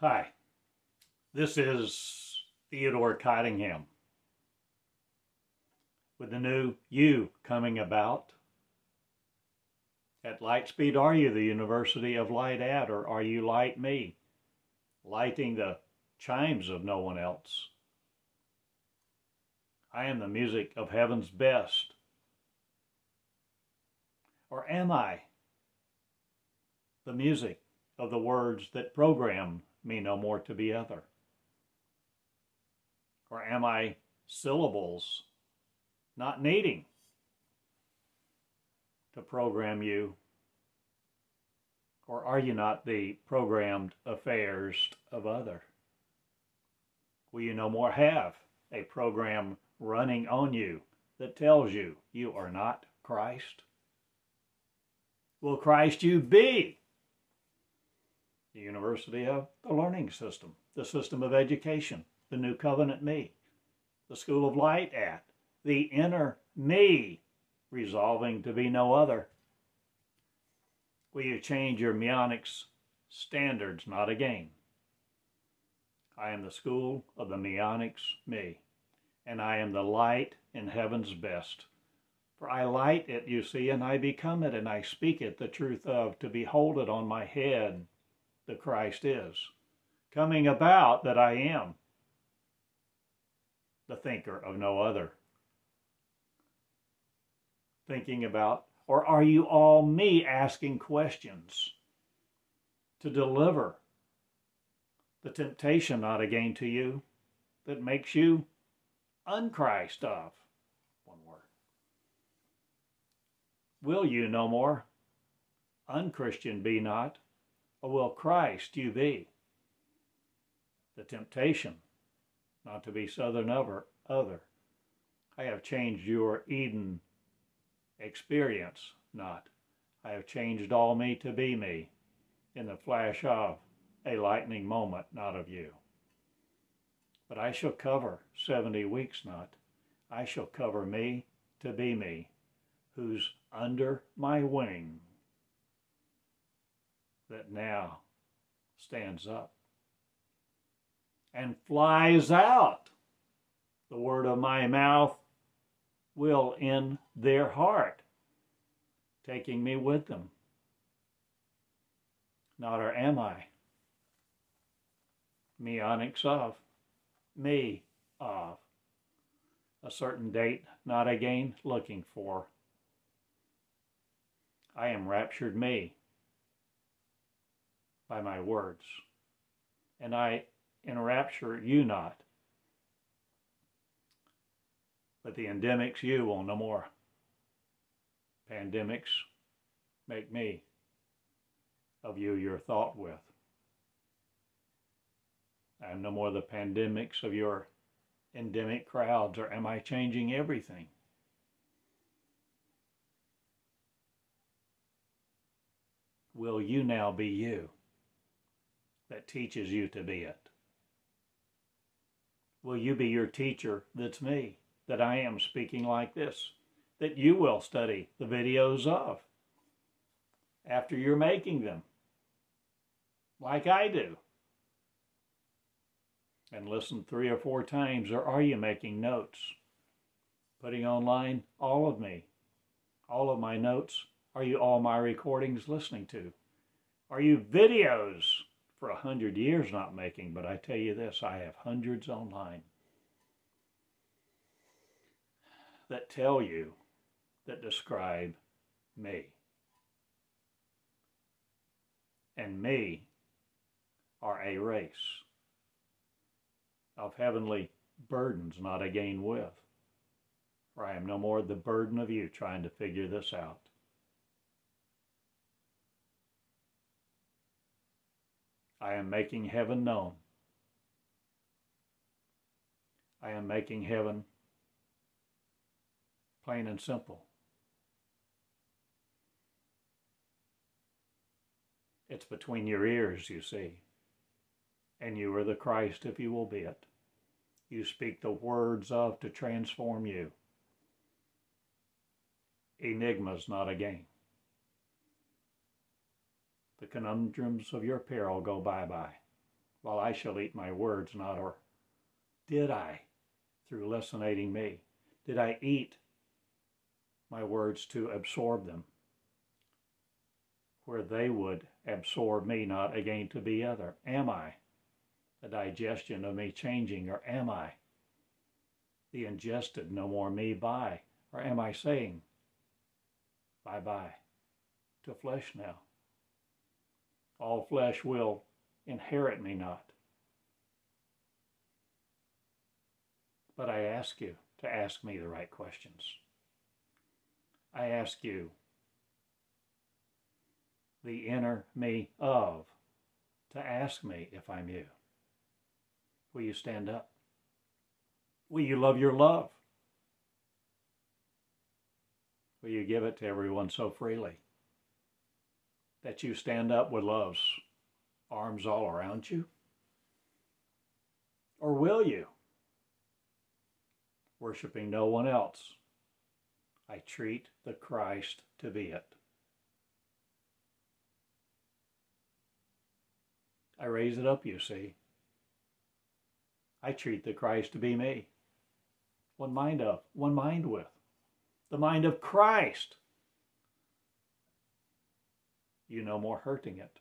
Hi, this is Theodore Cottingham with the new You coming about. At Lightspeed, are you the University of Light at, or are you like me, lighting the chimes of no one else? I am the music of heaven's best. Or am I the music of the words that program me no more to be other? Or am I syllables not needing to program you? Or are you not the programmed affairs of other? Will you no more have a program running on you that tells you you are not Christ? Will Christ you be? The University of the Learning System, the system of education, the New Covenant me, the School of Light at, the inner me, resolving to be no other. Will you change your meonics standards not again? I am the school of the meonics me and I am the light in heaven's best. For I light it, you see, and I become it, and I speak it, the truth of, to behold it on my head, the Christ is, coming about that I am the thinker of no other. Thinking about, or are you all me asking questions to deliver the temptation not again to you that makes you unchrist of. One word. Will you no more? Unchristian be not, will Christ you be? The temptation not to be southern over other. I have changed your Eden experience not. I have changed all me to be me in the flash of a lightning moment, not of you. But I shall cover 70 weeks not. I shall cover me to be me, who's under my wing, that now stands up and flies out. The word of my mouth will in their heart, taking me with them. Not or am I? Meonics of me of a certain date, not again looking for. I am raptured me by my words, and I enrapture you not. But the endemics you will no more. Pandemics make me of you your thought with. I am no more the pandemics of your endemic crowds, or am I changing everything? Will you now be you that teaches you to be it? Will you be your teacher that's me, that I am speaking like this, that you will study the videos of after you're making them, like I do? and listen three or four times, or are you making notes? Putting online all of me, all of my notes? Are you all my recordings listening to? Are you videos for a hundred years not making? But I tell you this, I have hundreds online that tell you, that describe me. And me are a race of heavenly burdens not again with. For I am no more the burden of you trying to figure this out. I am making heaven known. I am making heaven plain and simple. It's between your ears, you see and you are the Christ if you will be it. You speak the words of to transform you. Enigmas not a game. The conundrums of your peril go bye bye while I shall eat my words not, or did I, through lessinating me, did I eat my words to absorb them, where they would absorb me, not again to be other? Am I the digestion of me changing, or am I the ingested, no more me by? Or am I saying, bye bye to flesh now? All flesh will inherit me not. But I ask you to ask me the right questions. I ask you, the inner me of, to ask me if I'm you. Will you stand up? Will you love your love? Will you give it to everyone so freely that you stand up with love's arms all around you? Or will you, worshiping no one else, I treat the Christ to be it? I raise it up, you see. I treat the Christ to be me. One mind of, one mind with. The mind of Christ. You no more hurting it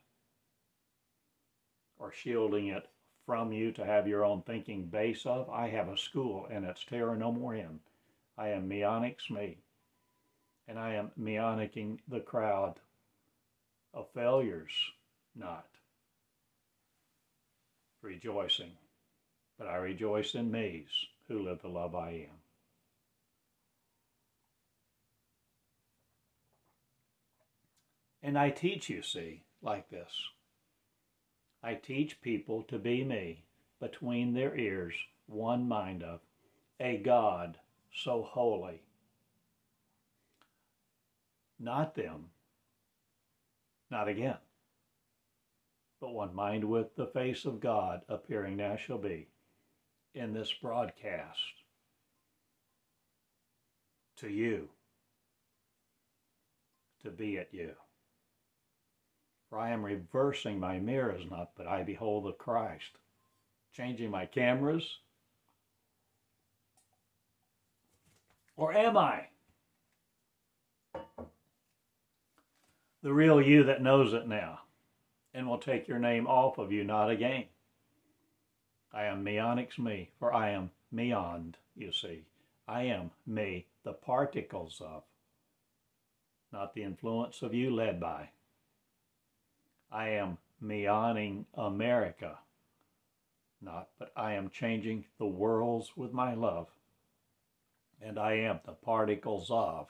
or shielding it from you to have your own thinking base of. I have a school and it's terror no more in. I am meonics me. And I am meonicking the crowd of failures, not rejoicing. But I rejoice in me's who live the love I am. And I teach, you see, like this. I teach people to be me between their ears, one mind of a God so holy. Not them, not again, but one mind with the face of God appearing now shall be in this broadcast to you, to be at you. For I am reversing my mirrors not, but I behold the Christ. Changing my cameras? Or am I? The real you that knows it now and will take your name off of you, not again. I am meonics me, for I am meoned, you see. I am me, the particles of, not the influence of you led by. I am meoning America. Not, but I am changing the worlds with my love. And I am the particles of,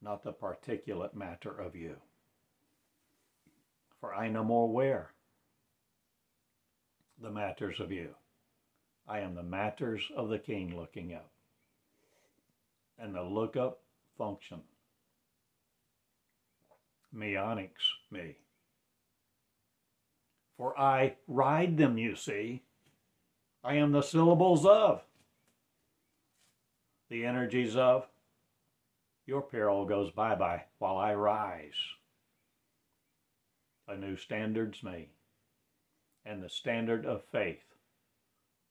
not the particulate matter of you. For I no more wear the matters of you. I am the matters of the king looking up. And the look up function meonics me. For I ride them, you see. I am the syllables of, the energies of. Your peril goes bye bye while I rise. A new standard's me, and the standard of faith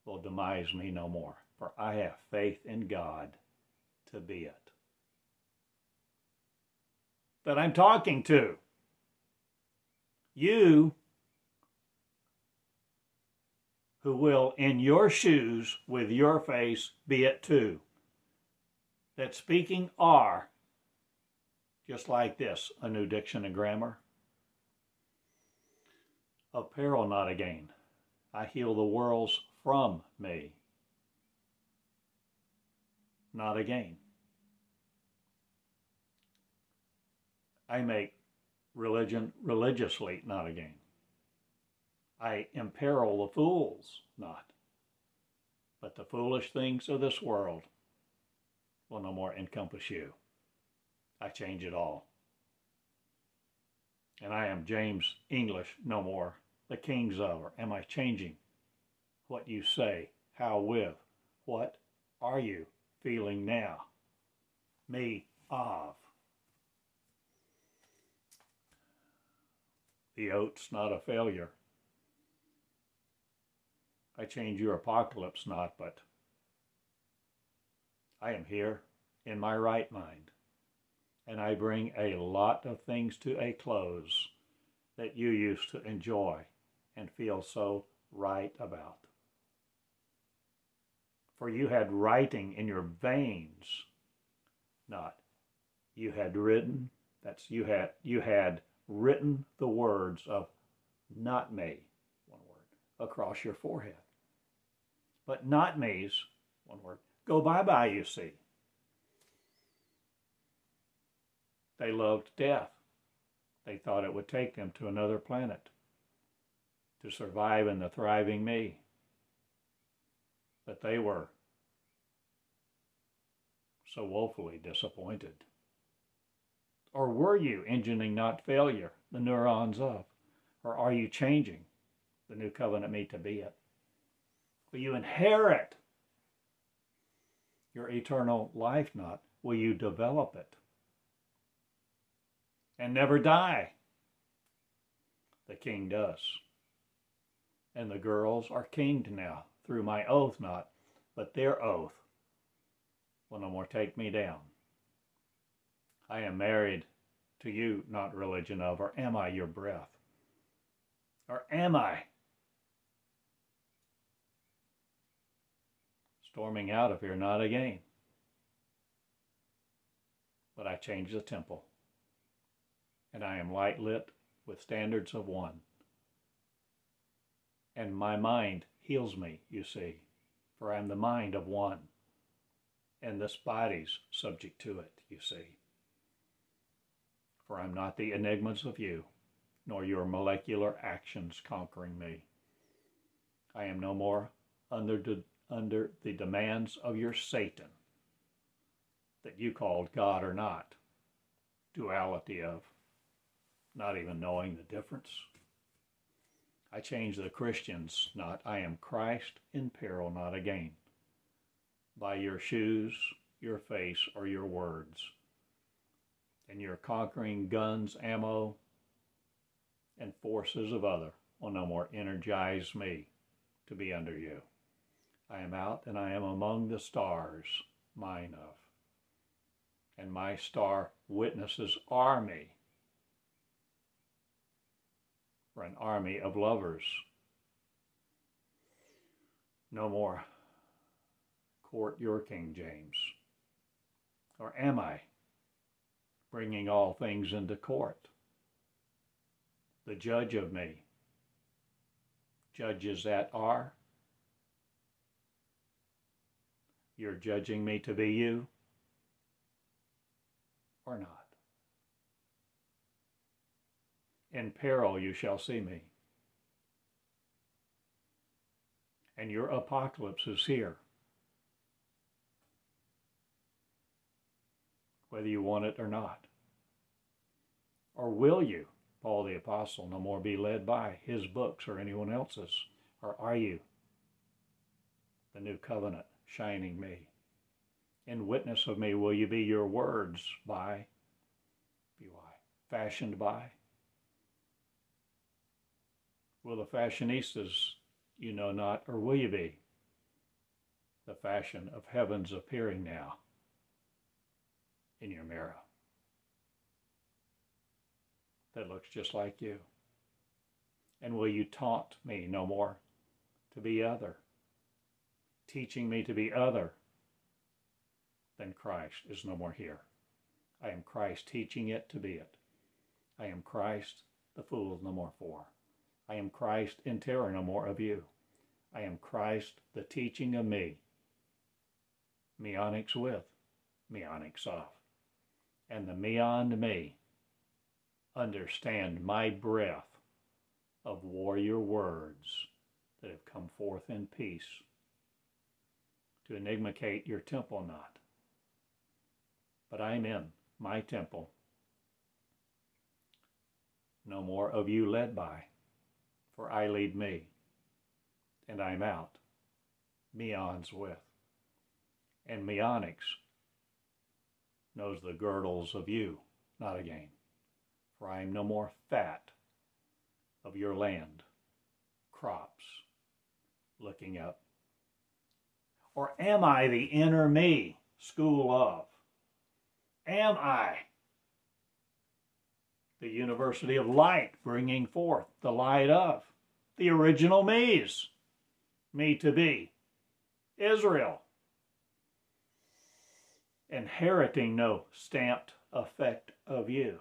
will demise me no more, for I have faith in God to be it that I'm talking to. You who will, in your shoes, with your face, be it too. That speaking are, just like this, a new diction and grammar. Of peril not again. I heal the worlds from me. Not again. I make religion religiously not a gain. I imperil the fools not. But the foolish things of this world will no more encompass you. I change it all. And I am James English no more, the king's over. Am I changing what you say, how with, what are you feeling now? Me of. The oat's not a failure. I change your apocalypse not, but I am here in my right mind, and I bring a lot of things to a close that you used to enjoy and feel so right about. For you had writing in your veins, not you had written, that's you had you had written the words of not me, one word, across your forehead. But not me's, one word, go bye-bye, you see. They loved death. They thought it would take them to another planet to survive in the thriving me. But they were so woefully disappointed. Or were you engineering not failure, the neurons of? Or are you changing the new covenant me to be it? Will you inherit your eternal life not? Will you develop it? And never die? The king does. And the girls are kinged now through my oath not, but their oath will no more take me down. I am married to you, not religion of, or am I your breath? Or am I storming out of here, not again? But I change the temple, and I am light lit with standards of one. And my mind heals me, you see, for I am the mind of one, and this body's subject to it, you see for I'm not the enigmas of you, nor your molecular actions conquering me. I am no more under, de- under the demands of your Satan that you called God or not, duality of not even knowing the difference. I change the Christians, not I am Christ in peril, not again, by your shoes, your face, or your words and your conquering guns, ammo, and forces of other will no more energize me to be under you. I am out and I am among the stars, mine of. And my star witnesses are me. For an army of lovers. No more court your King James. Or am I? Bringing all things into court. The judge of me. Judges that are. You're judging me to be you or not. In peril you shall see me. And your apocalypse is here. Whether you want it or not? Or will you, Paul the Apostle, no more be led by his books or anyone else's? Or are you the new covenant shining me? In witness of me will you be your words by, B-Y, fashioned by? Will the fashionistas you know not, or will you be? The fashion of heaven's appearing now in your mirror that looks just like you? And will you taunt me no more to be other, teaching me to be other than Christ is no more here? I am Christ teaching it to be it. I am Christ, the fool no more for. I am Christ in terror no more of you. I am Christ, the teaching of me. Meonics with, meonics off and the beyond me understand my breath of warrior words that have come forth in peace to enigmate your temple not. But I'm in my temple. No more of you led by, for I lead me, and I'm out, meons with, and meonics knows the girdles of you, not again. For I am no more fat of your land, crops, looking up? Or am I the inner me, school of? Am I the University of Light, bringing forth the light of the original me's, me to be, Israel, inheriting no stamped effect of you.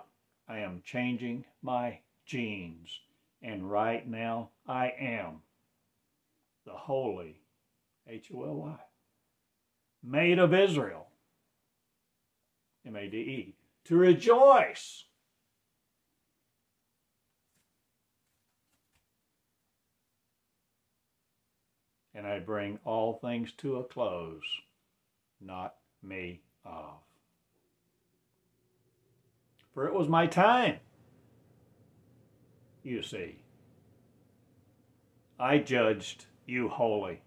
I am changing my genes, and right now I am the holy, H O L Y, made of Israel, M A D E, to rejoice. And I bring all things to a close, not me of. For it was my time, you see. I judged you holy.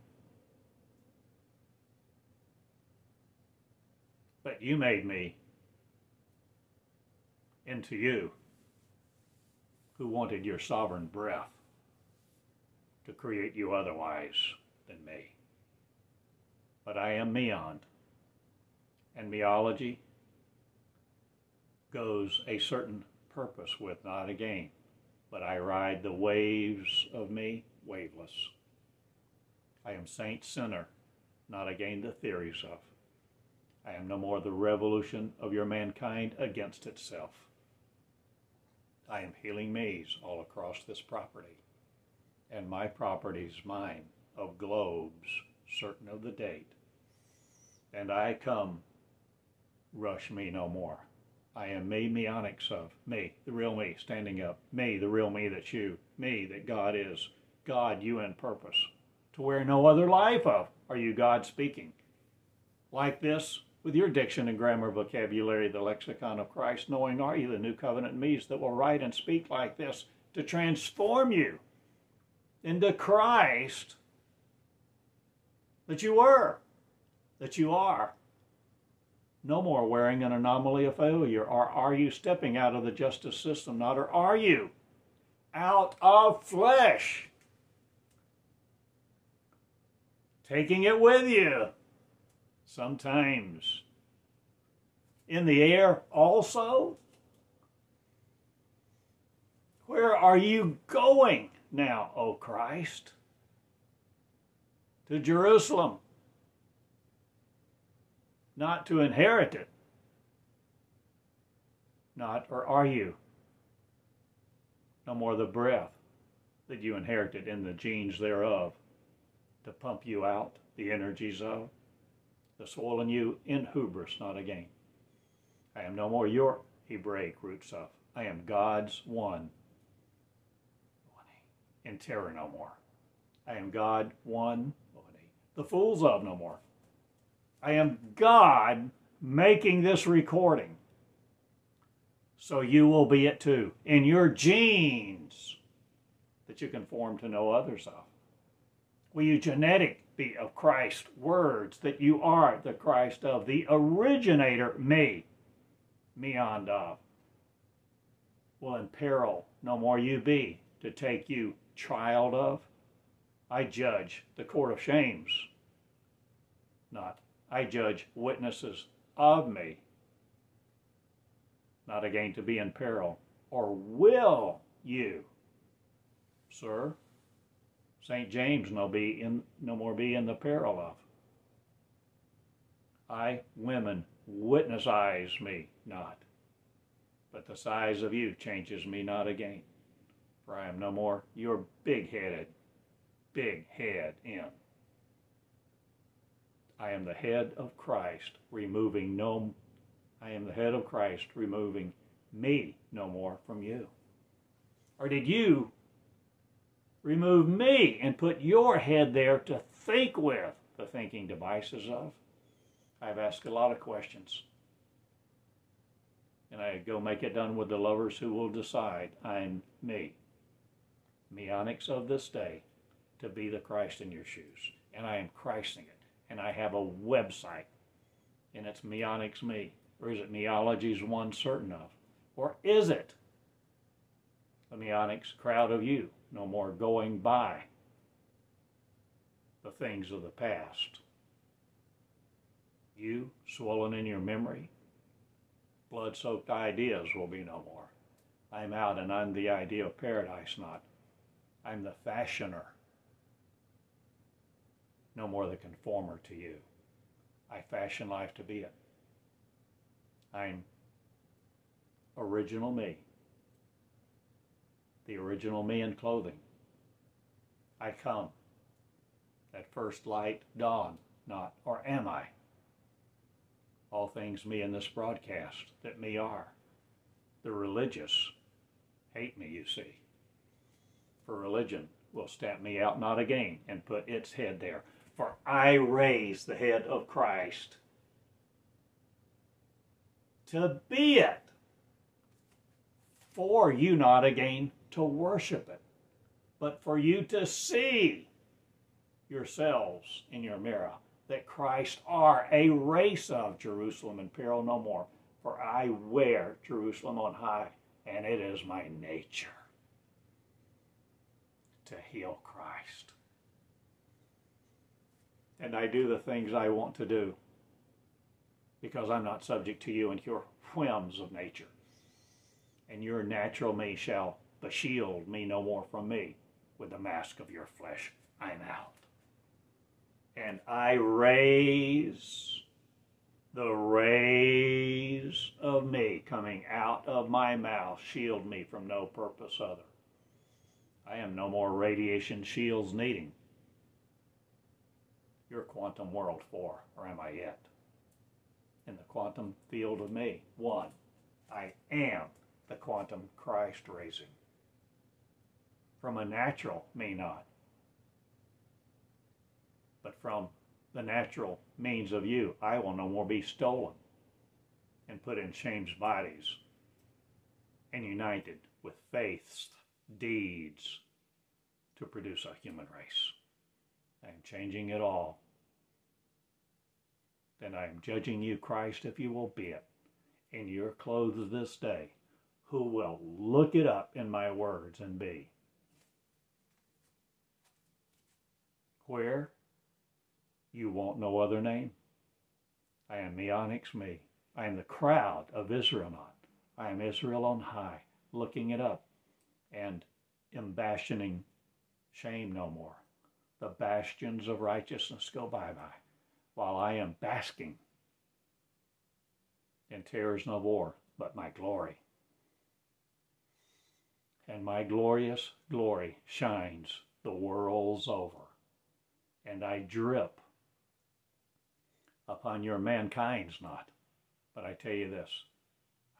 But you made me into you who wanted your sovereign breath to create you otherwise than me. But I am meon, and meology goes a certain purpose with, not a game. But I ride the waves of me, waveless. I am saint sinner, not again the theories of. I am no more the revolution of your mankind against itself. I am healing maze all across this property, and my property's mine of globes, certain of the date. And I come, rush me no more. I am me, meonics of me, the real me, standing up, me, the real me that's you, me that God is, God, you in purpose, to where no other life of are you God speaking. Like this, with your diction and grammar vocabulary, the lexicon of Christ, knowing are you the new covenant me's that will write and speak like this to transform you into Christ that you were, that you are. No more wearing an anomaly of failure. Or are you stepping out of the justice system? Not, or are you out of flesh? Taking it with you. Sometimes. In the air also. Where are you going now, O Christ? To Jerusalem not to inherit it. Not, or are you? No more the breath that you inherited in the genes thereof to pump you out the energies of the soil in you in hubris, not again. I am no more your Hebraic roots of. I am God's one. In terror no more. I am God one. The fools of no more. I am God making this recording. So you will be it too. In your genes that you conform to no others of. Will you genetic be of Christ's words that you are the Christ of, the originator, me, meon of. Uh, will in peril no more you be to take you child of. I judge the court of shames, not I judge witnesses of me, not again to be in peril. Or will you, sir? St. James no be in no more be in the peril of. I, women, witness eyes me not, but the size of you changes me not again. For I am no more your big headed, big head in. I am the head of Christ, removing no, I am the head of Christ, removing me no more from you. Or did you remove me and put your head there to think with the thinking devices of? I've asked a lot of questions. And I go make it done with the lovers who will decide I'm me. Meonics of this day to be the Christ in your shoes. And I am Christing it and I have a website, and it's Meonics Me. Or is it Meology's one certain of? Or is it the Meonics crowd of you, no more going by? the things of the past. You, swollen in your memory, blood soaked ideas will be no more. I'm out and I'm the idea of paradise, not. I'm the fashioner, no more the conformer to you. I fashion life to be it. I'm original me, the original me in clothing. I come. That first light dawn, not, or am I? All things me in this broadcast that me are. The religious hate me, you see. For religion will stamp me out not again and put its head there. For I raise the head of Christ to be it. For you not again to worship it, but for you to see yourselves in your mirror that Christ are a race of Jerusalem and peril no more. For I wear Jerusalem on high, and it is my nature to heal Christ. And I do the things I want to do because I'm not subject to you and your whims of nature. And your natural me shall shield me no more from me with the mask of your flesh. I'm out. And I raise the rays of me coming out of my mouth, shield me from no purpose other. I am no more radiation shields needing. Your quantum world for, or am I yet? In the quantum field of me, one, I am the quantum Christ raising. From a natural me not, but from the natural means of you, I will no more be stolen and put in changed bodies and united with faiths deeds to produce a human race. I am changing it all. Then I am judging you, Christ, if you will be it, in your clothes this day, who will look it up in my words and be. Where? You want no other name. I am Meonics me. I am the crowd of Israel not. I am Israel on high, looking it up and embastioning shame no more. The bastions of righteousness go bye bye, while I am basking in terrors no more, but my glory. And my glorious glory shines the worlds over, and I drip upon your mankind's not. But I tell you this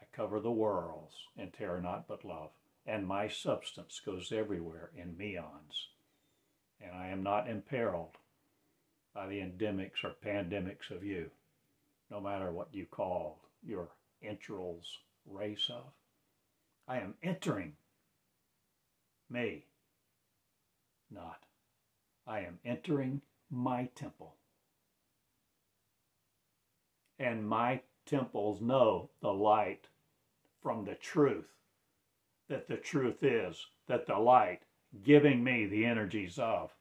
I cover the worlds and tear not but love and my substance goes everywhere in meons. And I am not imperiled by the endemics or pandemics of you, no matter what you call your entrails race of. I am entering me, not. I am entering my temple. And my temples know the light from the truth that the truth is, that the light giving me the energies of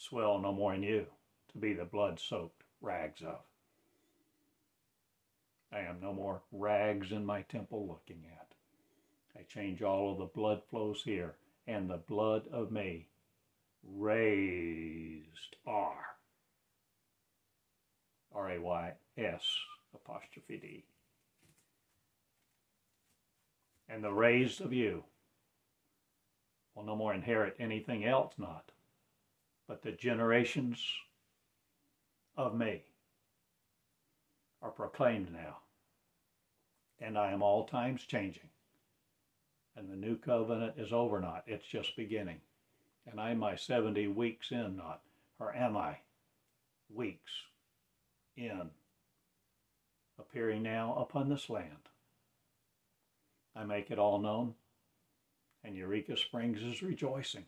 swell no more in you to be the blood soaked rags of. I am no more rags in my temple looking at. I change all of the blood flows here, and the blood of me raised R. R A Y S apostrophe D and the raised of you will no more inherit anything else not, but the generations of me are proclaimed now. And I am all times changing. And the new covenant is over not, it's just beginning. And I am my 70 weeks in not, or am I weeks in appearing now upon this land? I make it all known, and Eureka Springs is rejoicing.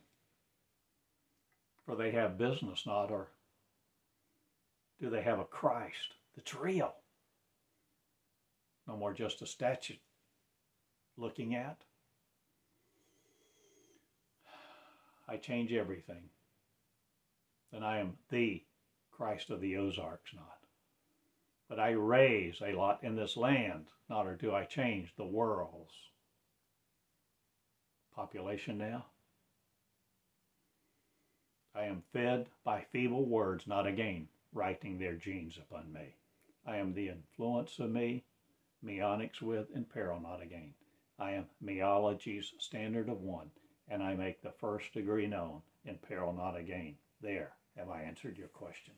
For they have business, not or do they have a Christ that's real? No more just a statue looking at. I change everything. then I am the Christ of the Ozarks, not. But I raise a lot in this land, not or do I change the world's population now. I am fed by feeble words, not again writing their genes upon me. I am the influence of me, meonics with in peril, not again. I am meology's standard of one, and I make the first degree known in peril, not again. There, have I answered your question?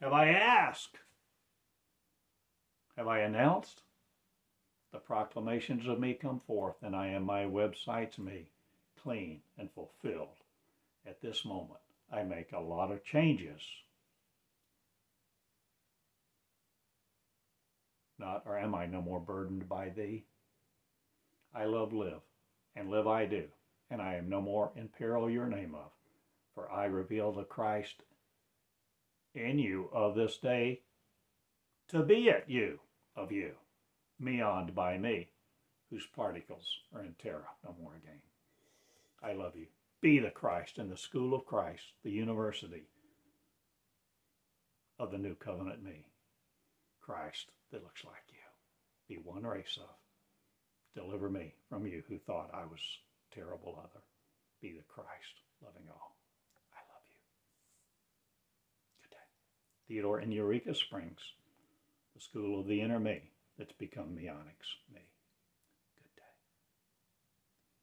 Have I asked? Have I announced? The proclamations of me come forth, and I am my website's me, clean and fulfilled. At this moment, I make a lot of changes. Not, or am I no more burdened by thee? I love live, and live I do, and I am no more in peril your name of, for I reveal the Christ in you of this day to be at you of you, meoned by me, whose particles are in terra no more again. I love you. Be the Christ in the school of Christ, the university of the new covenant me. Christ that looks like you. Be one race of. Deliver me from you who thought I was terrible other. Be the Christ, loving all. I love you. Good day. Theodore in Eureka Springs, the school of the inner me that's become Meonics me.